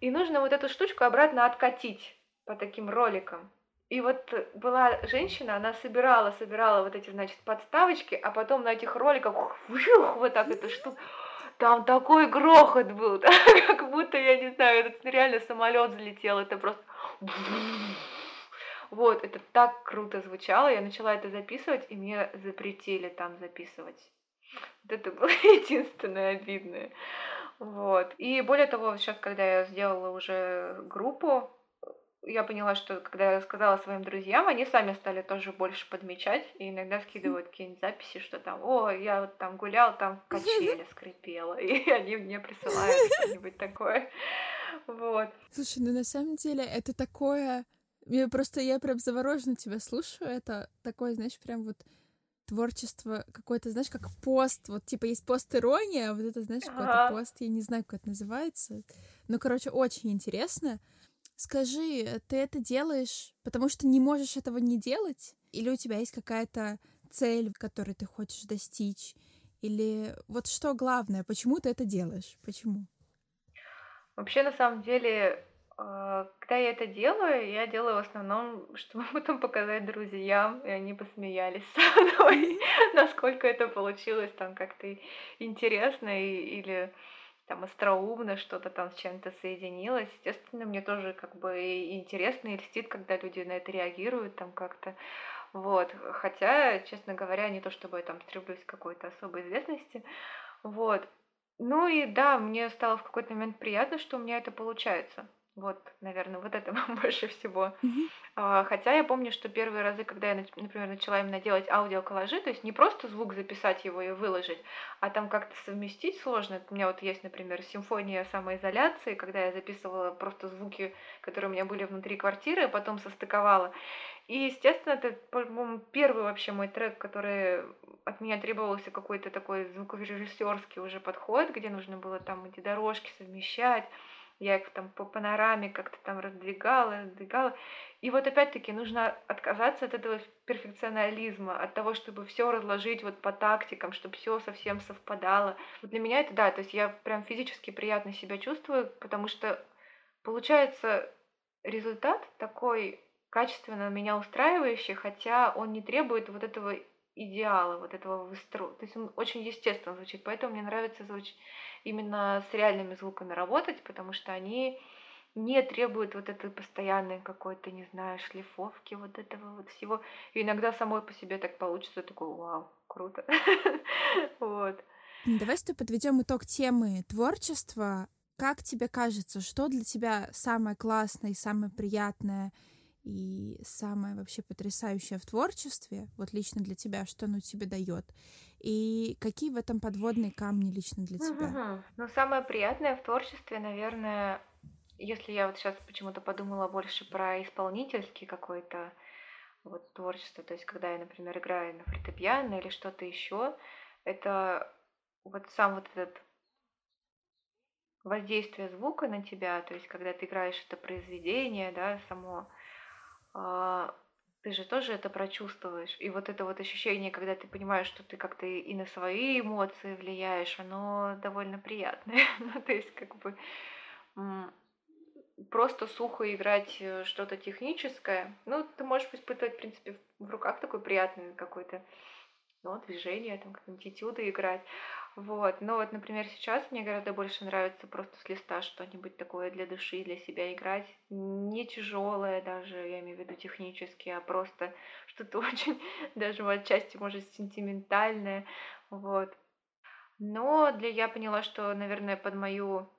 [SPEAKER 2] И нужно вот эту штучку обратно откатить по таким роликам. И вот была женщина, она собирала, собирала вот эти, значит, подставочки, а потом на этих роликах вжух, вот так эту штуку. Там такой грохот был, [LAUGHS] как будто, я не знаю, этот реально самолет залетел, это просто [LAUGHS] вот, это так круто звучало, я начала это записывать, и мне запретили там записывать. Вот это было [LAUGHS] единственное обидное. Вот. И более того, сейчас, когда я сделала уже группу, я поняла, что когда я сказала своим друзьям, они сами стали тоже больше подмечать и иногда скидывают [LAUGHS] какие-нибудь записи, что там, о, я вот там гулял, там в качели [LAUGHS] скрипела, [LAUGHS] и они мне присылают что-нибудь такое. Вот.
[SPEAKER 3] Слушай, ну на самом деле это такое я просто, я прям завороженно тебя слушаю. Это такое, знаешь, прям вот творчество какое-то, знаешь, как пост. Вот, типа, есть пост-ирония, а вот это, знаешь, какой-то пост, я не знаю, как это называется. Ну, короче, очень интересно. Скажи, ты это делаешь, потому что не можешь этого не делать? Или у тебя есть какая-то цель, которой ты хочешь достичь? Или вот что главное, почему ты это делаешь? Почему?
[SPEAKER 2] Вообще, на самом деле, а, когда я это делаю, я делаю в основном, [LAUGHS] чтобы потом показать друзьям, и они посмеялись [LAUGHS] со мной, насколько это получилось там как-то интересно или там остроумно что-то там с чем-то соединилось. Естественно, мне тоже как бы интересно и льстит, когда люди на это реагируют там как-то. Вот. Хотя, честно говоря, не то чтобы я там стремлюсь к какой-то особой известности. Вот. Ну и да, мне стало в какой-то момент приятно, что у меня это получается. Вот, наверное, вот это [LAUGHS] больше всего. А, хотя я помню, что первые разы, когда я, например, начала именно делать аудиоколлажи, то есть не просто звук записать его и выложить, а там как-то совместить сложно. У меня вот есть, например, симфония самоизоляции, когда я записывала просто звуки, которые у меня были внутри квартиры, а потом состыковала. И, естественно, это, по-моему, первый вообще мой трек, который от меня требовался какой-то такой звукорежиссерский уже подход, где нужно было там эти дорожки совмещать, я их там по панораме как-то там раздвигала, раздвигала. И вот опять-таки нужно отказаться от этого перфекционализма, от того, чтобы все разложить вот по тактикам, чтобы все совсем совпадало. Вот для меня это да, то есть я прям физически приятно себя чувствую, потому что получается результат такой качественно меня устраивающий, хотя он не требует вот этого идеала, вот этого выстру. То есть он очень естественно звучит, поэтому мне нравится звучить именно с реальными звуками работать, потому что они не требуют вот этой постоянной какой-то, не знаю, шлифовки, вот этого вот всего. И иногда самой по себе так получится, такой, вау, круто. [LAUGHS] Вот.
[SPEAKER 3] Давай с тобой подведем итог темы творчества. Как тебе кажется, что для тебя самое классное и самое приятное и самое вообще потрясающее в творчестве, вот лично для тебя, что оно тебе дает? И какие в этом подводные камни лично для тебя?
[SPEAKER 2] Угу. Ну, самое приятное в творчестве, наверное, если я вот сейчас почему-то подумала больше про исполнительский какой-то вот творчество, то есть когда я, например, играю на фортепиано или что-то еще, это вот сам вот этот воздействие звука на тебя, то есть когда ты играешь это произведение, да, само, ты же тоже это прочувствуешь. И вот это вот ощущение, когда ты понимаешь, что ты как-то и на свои эмоции влияешь, оно довольно приятное. [LAUGHS] ну, то есть как бы просто сухо играть э, что-то техническое, ну, ты можешь испытывать, в принципе, в руках такой приятный какой-то ну, движение, там, какие-нибудь этюды играть. Вот. Но вот, например, сейчас мне гораздо больше нравится просто с листа что-нибудь такое для души, для себя играть. Не тяжелое даже, я имею в виду технически, а просто что-то [LAUGHS] очень, даже в отчасти, может, сентиментальное. Вот. Но для я поняла, что, наверное, под мою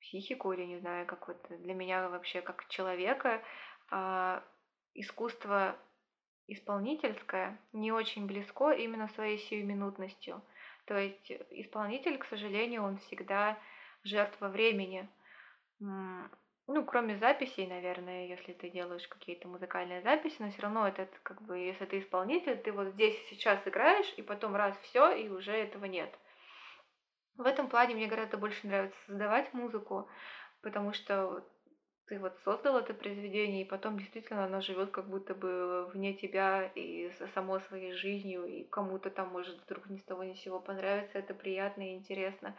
[SPEAKER 2] психику или не знаю, как вот для меня вообще как человека э, искусство исполнительское не очень близко именно своей сиюминутностью. То есть исполнитель, к сожалению, он всегда жертва времени. Ну, кроме записей, наверное, если ты делаешь какие-то музыкальные записи, но все равно это как бы, если ты исполнитель, ты вот здесь сейчас играешь, и потом раз все, и уже этого нет. В этом плане мне гораздо больше нравится создавать музыку, потому что ты вот создал это произведение, и потом действительно оно живет как будто бы вне тебя и само своей жизнью, и кому-то там может вдруг ни с того ни с сего понравится, это приятно и интересно.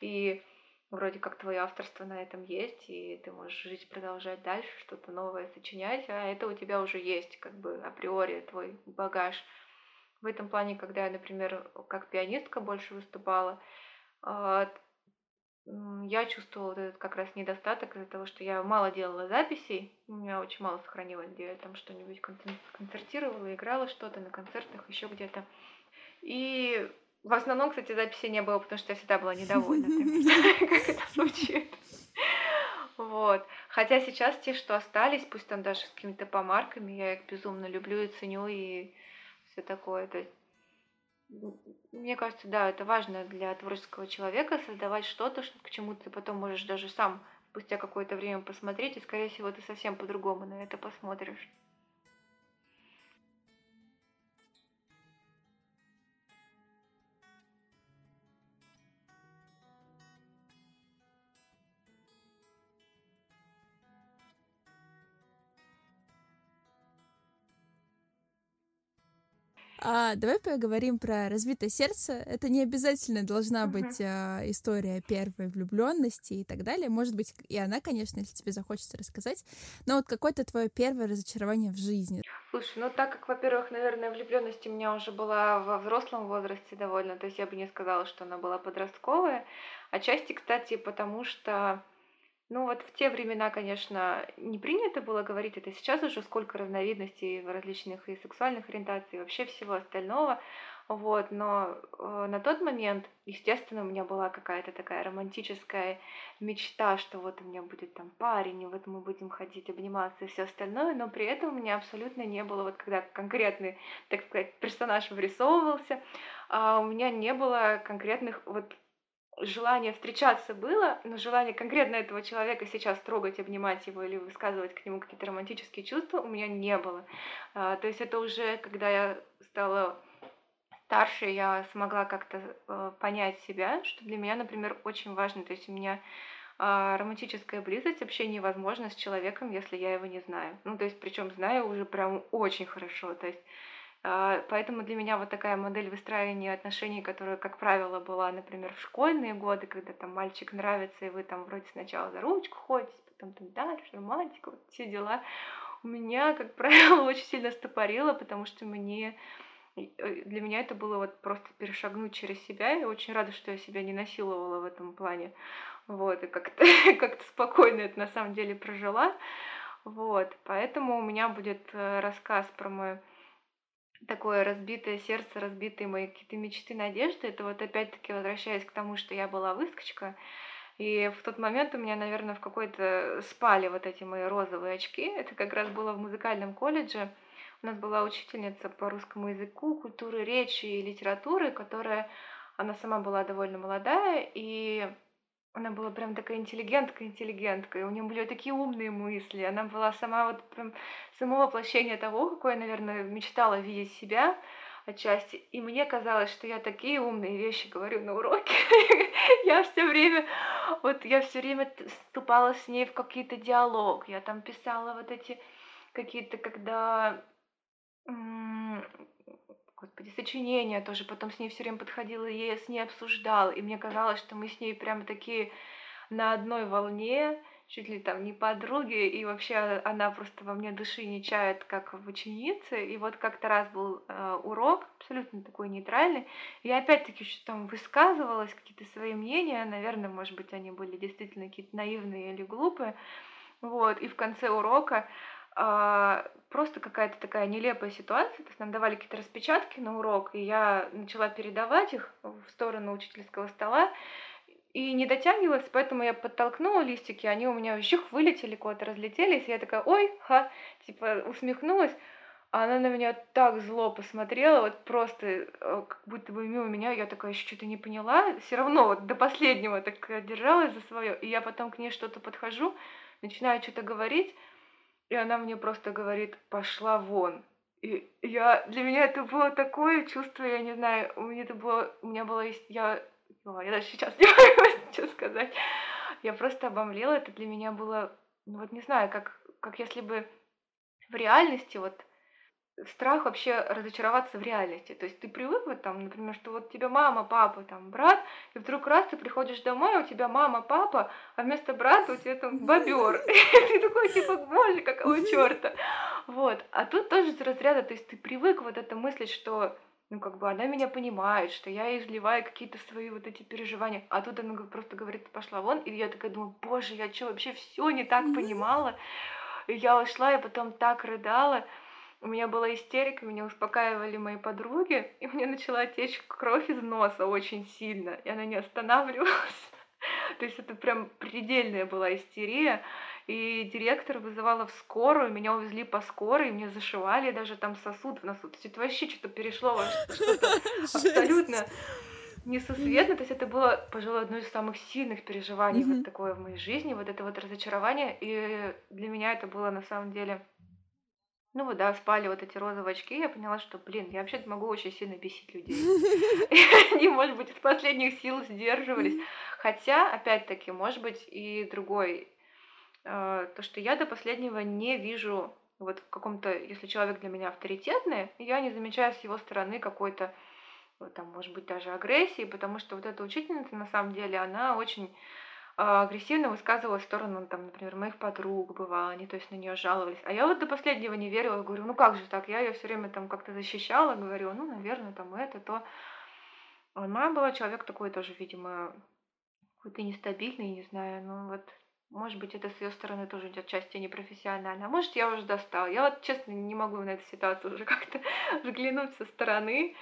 [SPEAKER 2] И вроде как твое авторство на этом есть, и ты можешь жить, продолжать дальше, что-то новое сочинять, а это у тебя уже есть, как бы априори твой багаж. В этом плане, когда я, например, как пианистка больше выступала, а, я чувствовала вот этот как раз недостаток из-за того, что я мало делала записей, у меня очень мало сохранилось, где я там что-нибудь концертировала, играла что-то на концертах, еще где-то. И в основном, кстати, записи не было, потому что я всегда была недовольна [LAUGHS] как это звучит. Вот. Хотя сейчас те, что остались, пусть там даже с какими-то помарками, я их безумно люблю и ценю, и все такое. То есть мне кажется, да, это важно для творческого человека создавать что-то, к чему ты потом можешь даже сам спустя какое-то время посмотреть, и, скорее всего, ты совсем по-другому на это посмотришь.
[SPEAKER 3] А, давай поговорим про разбитое сердце. Это не обязательно должна uh-huh. быть а, история первой влюбленности и так далее. Может быть, и она, конечно, если тебе захочется рассказать. Но вот какое-то твое первое разочарование в жизни.
[SPEAKER 2] Слушай, ну так как, во-первых, наверное, влюбленность у меня уже была во взрослом возрасте довольно, то есть я бы не сказала, что она была подростковая. Отчасти, кстати, потому что ну вот в те времена, конечно, не принято было говорить это. Сейчас уже сколько разновидностей различных и сексуальных ориентаций, и вообще всего остального. Вот, но э, на тот момент, естественно, у меня была какая-то такая романтическая мечта, что вот у меня будет там парень, и вот мы будем ходить, обниматься и все остальное, но при этом у меня абсолютно не было, вот когда конкретный, так сказать, персонаж вырисовывался, а у меня не было конкретных вот желание встречаться было, но желание конкретно этого человека сейчас трогать, обнимать его или высказывать к нему какие-то романтические чувства у меня не было. А, то есть это уже, когда я стала старше я смогла как-то э, понять себя, что для меня, например, очень важно. То есть у меня э, романтическая близость вообще невозможна с человеком, если я его не знаю. Ну, то есть, причем знаю уже прям очень хорошо. То есть, поэтому для меня вот такая модель выстраивания отношений, которая, как правило, была, например, в школьные годы, когда там мальчик нравится, и вы там вроде сначала за ручку ходите, потом там дальше, романтика, вот все дела, у меня, как [LAUGHS] правило, очень сильно стопорило, потому что мне Э, для меня это было вот просто перешагнуть через себя. Я очень рада, что я себя не насиловала в этом плане. Вот, и как-то [LAUGHS] как спокойно это на самом деле прожила. Вот, поэтому у меня будет э, рассказ про мое такое разбитое сердце, разбитые мои какие-то мечты, надежды. Это вот опять-таки возвращаясь к тому, что я была выскочка. И в тот момент у меня, наверное, в какой-то спали вот эти мои розовые очки. Это как раз было в музыкальном колледже. У нас была учительница по русскому языку, культуры речи и литературы, которая, она сама была довольно молодая, и она была прям такая интеллигентка-интеллигентка, и у нее были такие умные мысли. Она была сама вот прям само воплощение того, какое наверное, мечтала видеть себя отчасти. И мне казалось, что я такие умные вещи говорю на уроке. [LAUGHS] я все время, вот я все время вступала с ней в какие-то диалог. Я там писала вот эти какие-то, когда господи, сочинения тоже, потом с ней все время подходила, и я с ней обсуждала, и мне казалось, что мы с ней прямо такие на одной волне, чуть ли там не подруги, и вообще она просто во мне души не чает, как в ученице. И вот как-то раз был э, урок, абсолютно такой нейтральный. Я опять-таки что там высказывалась, какие-то свои мнения, наверное, может быть, они были действительно какие-то наивные или глупые. Вот, и в конце урока просто какая-то такая нелепая ситуация. То есть нам давали какие-то распечатки на урок, и я начала передавать их в сторону учительского стола. И не дотягивалась, поэтому я подтолкнула листики, они у меня вжух вылетели куда-то, разлетелись. И я такая, ой, ха, типа усмехнулась. А она на меня так зло посмотрела, вот просто э, как будто бы мимо меня, я такая еще что-то не поняла. Все равно вот до последнего так держалась за свое. И я потом к ней что-то подхожу, начинаю что-то говорить, и она мне просто говорит, пошла вон. И я, для меня это было такое чувство, я не знаю, у меня это было, у меня было, я, ну, я даже сейчас [LAUGHS] не могу ничего сказать. Я просто обомлела, это для меня было, ну вот не знаю, как, как если бы в реальности вот страх вообще разочароваться в реальности. То есть ты привык вот там, например, что вот у тебя мама, папа, там брат, и вдруг раз ты приходишь домой, а у тебя мама, папа, а вместо брата у тебя там бобер. [LAUGHS] Ты такой типа, боже, какого [LAUGHS] черта. Вот. А тут тоже из разряда, то есть ты привык вот это мыслить, что ну, как бы она меня понимает, что я изливаю какие-то свои вот эти переживания, а тут она просто говорит, пошла вон, и я такая думаю, боже, я что, вообще все не так понимала? И я ушла, и потом так рыдала, у меня была истерика, меня успокаивали мои подруги, и мне начала течь кровь из носа очень сильно, и она не останавливалась. [LAUGHS] То есть это прям предельная была истерия. И директор вызывала в скорую, меня увезли по скорой, мне зашивали даже там сосуд в носу. То есть это вообще что-то перешло во что-то [LAUGHS] абсолютно несусветно. То есть это было, пожалуй, одно из самых сильных переживаний вот такое в моей жизни, вот это вот разочарование. И для меня это было на самом деле ну вот, да, спали вот эти розовые очки, я поняла, что, блин, я вообще-то могу очень сильно бесить людей. [LAUGHS] [LAUGHS] Они, может быть, из последних сил сдерживались. Хотя, опять-таки, может быть, и другой. Э, то, что я до последнего не вижу вот в каком-то, если человек для меня авторитетный, я не замечаю с его стороны какой-то, там, может быть, даже агрессии, потому что вот эта учительница, на самом деле, она очень агрессивно высказывалась в сторону, там, например, моих подруг бывало, они то есть на нее жаловались. А я вот до последнего не верила, говорю, ну как же так, я ее все время там как-то защищала, говорю, ну, наверное, там это, то. Она была человек такой тоже, видимо, какой-то нестабильный, не знаю, ну вот, может быть, это с ее стороны тоже идет части непрофессионально. А может, я уже достала. Я вот, честно, не могу на эту ситуацию уже [LAUGHS] как-то взглянуть со стороны.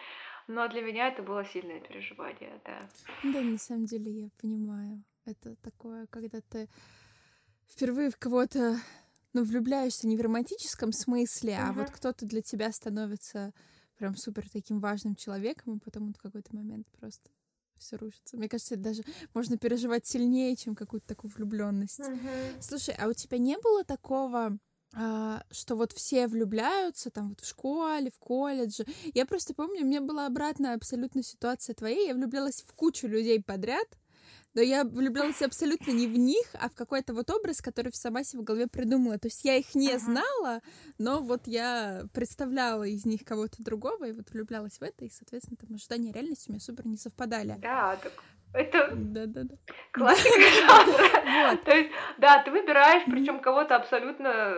[SPEAKER 2] но для меня это было сильное переживание, да.
[SPEAKER 3] Да, на самом деле я понимаю. Это такое, когда ты впервые в кого-то ну, влюбляешься не в романтическом смысле, uh-huh. а вот кто-то для тебя становится прям супер таким важным человеком, и потом в какой-то момент просто все рушится. Мне кажется, это даже можно переживать сильнее, чем какую-то такую влюбленность. Uh-huh. Слушай, а у тебя не было такого, а, что вот все влюбляются там вот в школе, в колледже. Я просто помню, у меня была обратная абсолютно ситуация твоей. Я влюблялась в кучу людей подряд, но я влюблялась абсолютно не в них, а в какой-то вот образ, который сама себе в голове придумала. То есть я их не ага. знала, но вот я представляла из них кого-то другого и вот влюблялась в это, и, соответственно, там ожидания реальности у меня супер не совпадали.
[SPEAKER 2] Да, так это
[SPEAKER 3] да, да, да.
[SPEAKER 2] классика жанра. То есть, да, ты выбираешь, причем кого-то абсолютно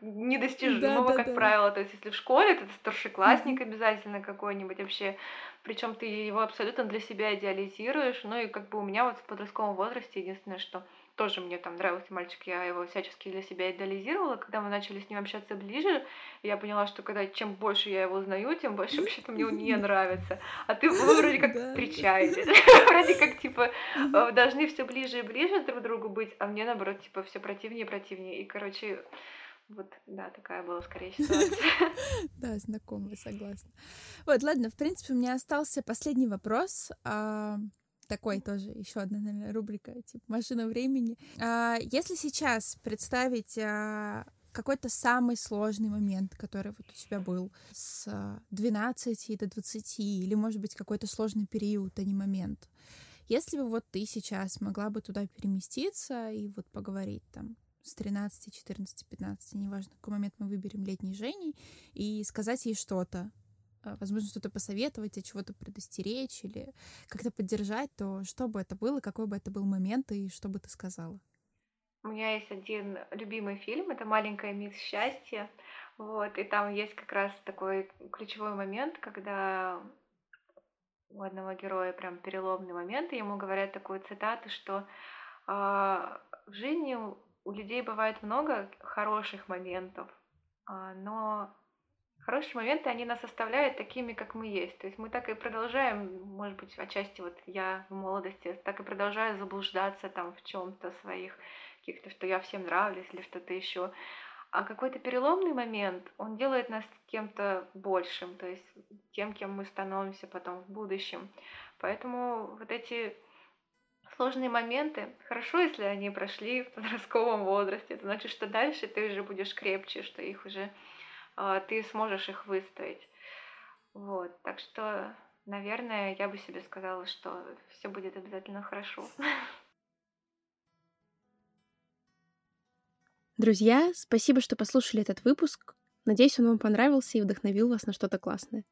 [SPEAKER 2] недостижимого, как правило. То есть, если в школе, это старшеклассник обязательно какой-нибудь вообще. Причем ты его абсолютно для себя идеализируешь. Ну и как бы у меня вот в подростковом возрасте единственное, что тоже мне там нравился мальчик, я его всячески для себя идеализировала. Когда мы начали с ним общаться ближе, я поняла, что когда чем больше я его узнаю, тем больше вообще-то мне он не нравится. А ты вы вроде как встречаетесь. [LAUGHS] [LAUGHS] Вроде как типа э, должны все ближе и ближе друг к другу быть, а мне наоборот типа все противнее и противнее. И короче, вот, да, такая была скорее ситуация. [LAUGHS]
[SPEAKER 3] Да, знакомая, согласна. Вот, ладно, в принципе, у меня остался последний вопрос. А, такой тоже еще одна, наверное, рубрика, типа «Машина времени». А, если сейчас представить а, какой-то самый сложный момент, который вот у тебя был с 12 до 20, или, может быть, какой-то сложный период, а не момент, если бы вот ты сейчас могла бы туда переместиться и вот поговорить там с 13, 14, 15, неважно, какой момент мы выберем летней Женей, и сказать ей что-то, а, возможно, что-то посоветовать, от чего-то предостеречь или как-то поддержать, то что бы это было, какой бы это был момент и что бы ты сказала?
[SPEAKER 2] У меня есть один любимый фильм, это «Маленькая мисс счастья», вот, и там есть как раз такой ключевой момент, когда у одного героя прям переломный момент, и ему говорят такую цитату, что э, в жизни у людей бывает много хороших моментов, э, но хорошие моменты, они нас оставляют такими, как мы есть. То есть мы так и продолжаем, может быть, отчасти вот я в молодости, так и продолжаю заблуждаться там в чем-то своих каких-то, что я всем нравлюсь или что-то еще. А какой-то переломный момент, он делает нас кем-то большим, то есть тем, кем мы становимся потом в будущем. Поэтому вот эти сложные моменты, хорошо, если они прошли в подростковом возрасте, это значит, что дальше ты уже будешь крепче, что их уже ты сможешь их выстоять. Вот, так что, наверное, я бы себе сказала, что все будет обязательно хорошо. [LAUGHS]
[SPEAKER 1] Друзья, спасибо, что послушали этот выпуск. Надеюсь, он вам понравился и вдохновил вас на что-то классное.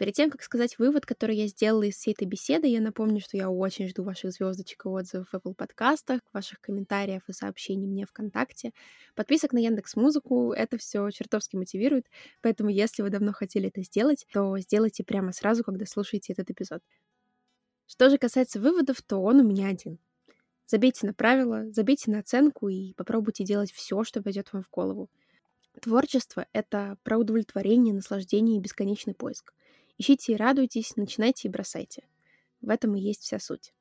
[SPEAKER 1] Перед тем, как сказать вывод, который я сделала из всей этой беседы, я напомню, что я очень жду ваших звездочек и отзывов в Apple подкастах, ваших комментариев и сообщений мне ВКонтакте, подписок на Яндекс Музыку. Это все чертовски мотивирует, поэтому если вы давно хотели это сделать, то сделайте прямо сразу, когда слушаете этот эпизод. Что же касается выводов, то он у меня один. Забейте на правила, забейте на оценку и попробуйте делать все, что пойдет вам в голову. Творчество — это про удовлетворение, наслаждение и бесконечный поиск. Ищите и радуйтесь, начинайте и бросайте. В этом и есть вся суть.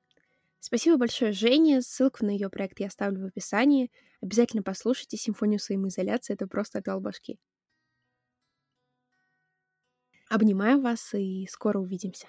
[SPEAKER 1] Спасибо большое Жене. Ссылку на ее проект я оставлю в описании. Обязательно послушайте симфонию самоизоляции. Это просто отвал башки. Обнимаю вас и скоро увидимся.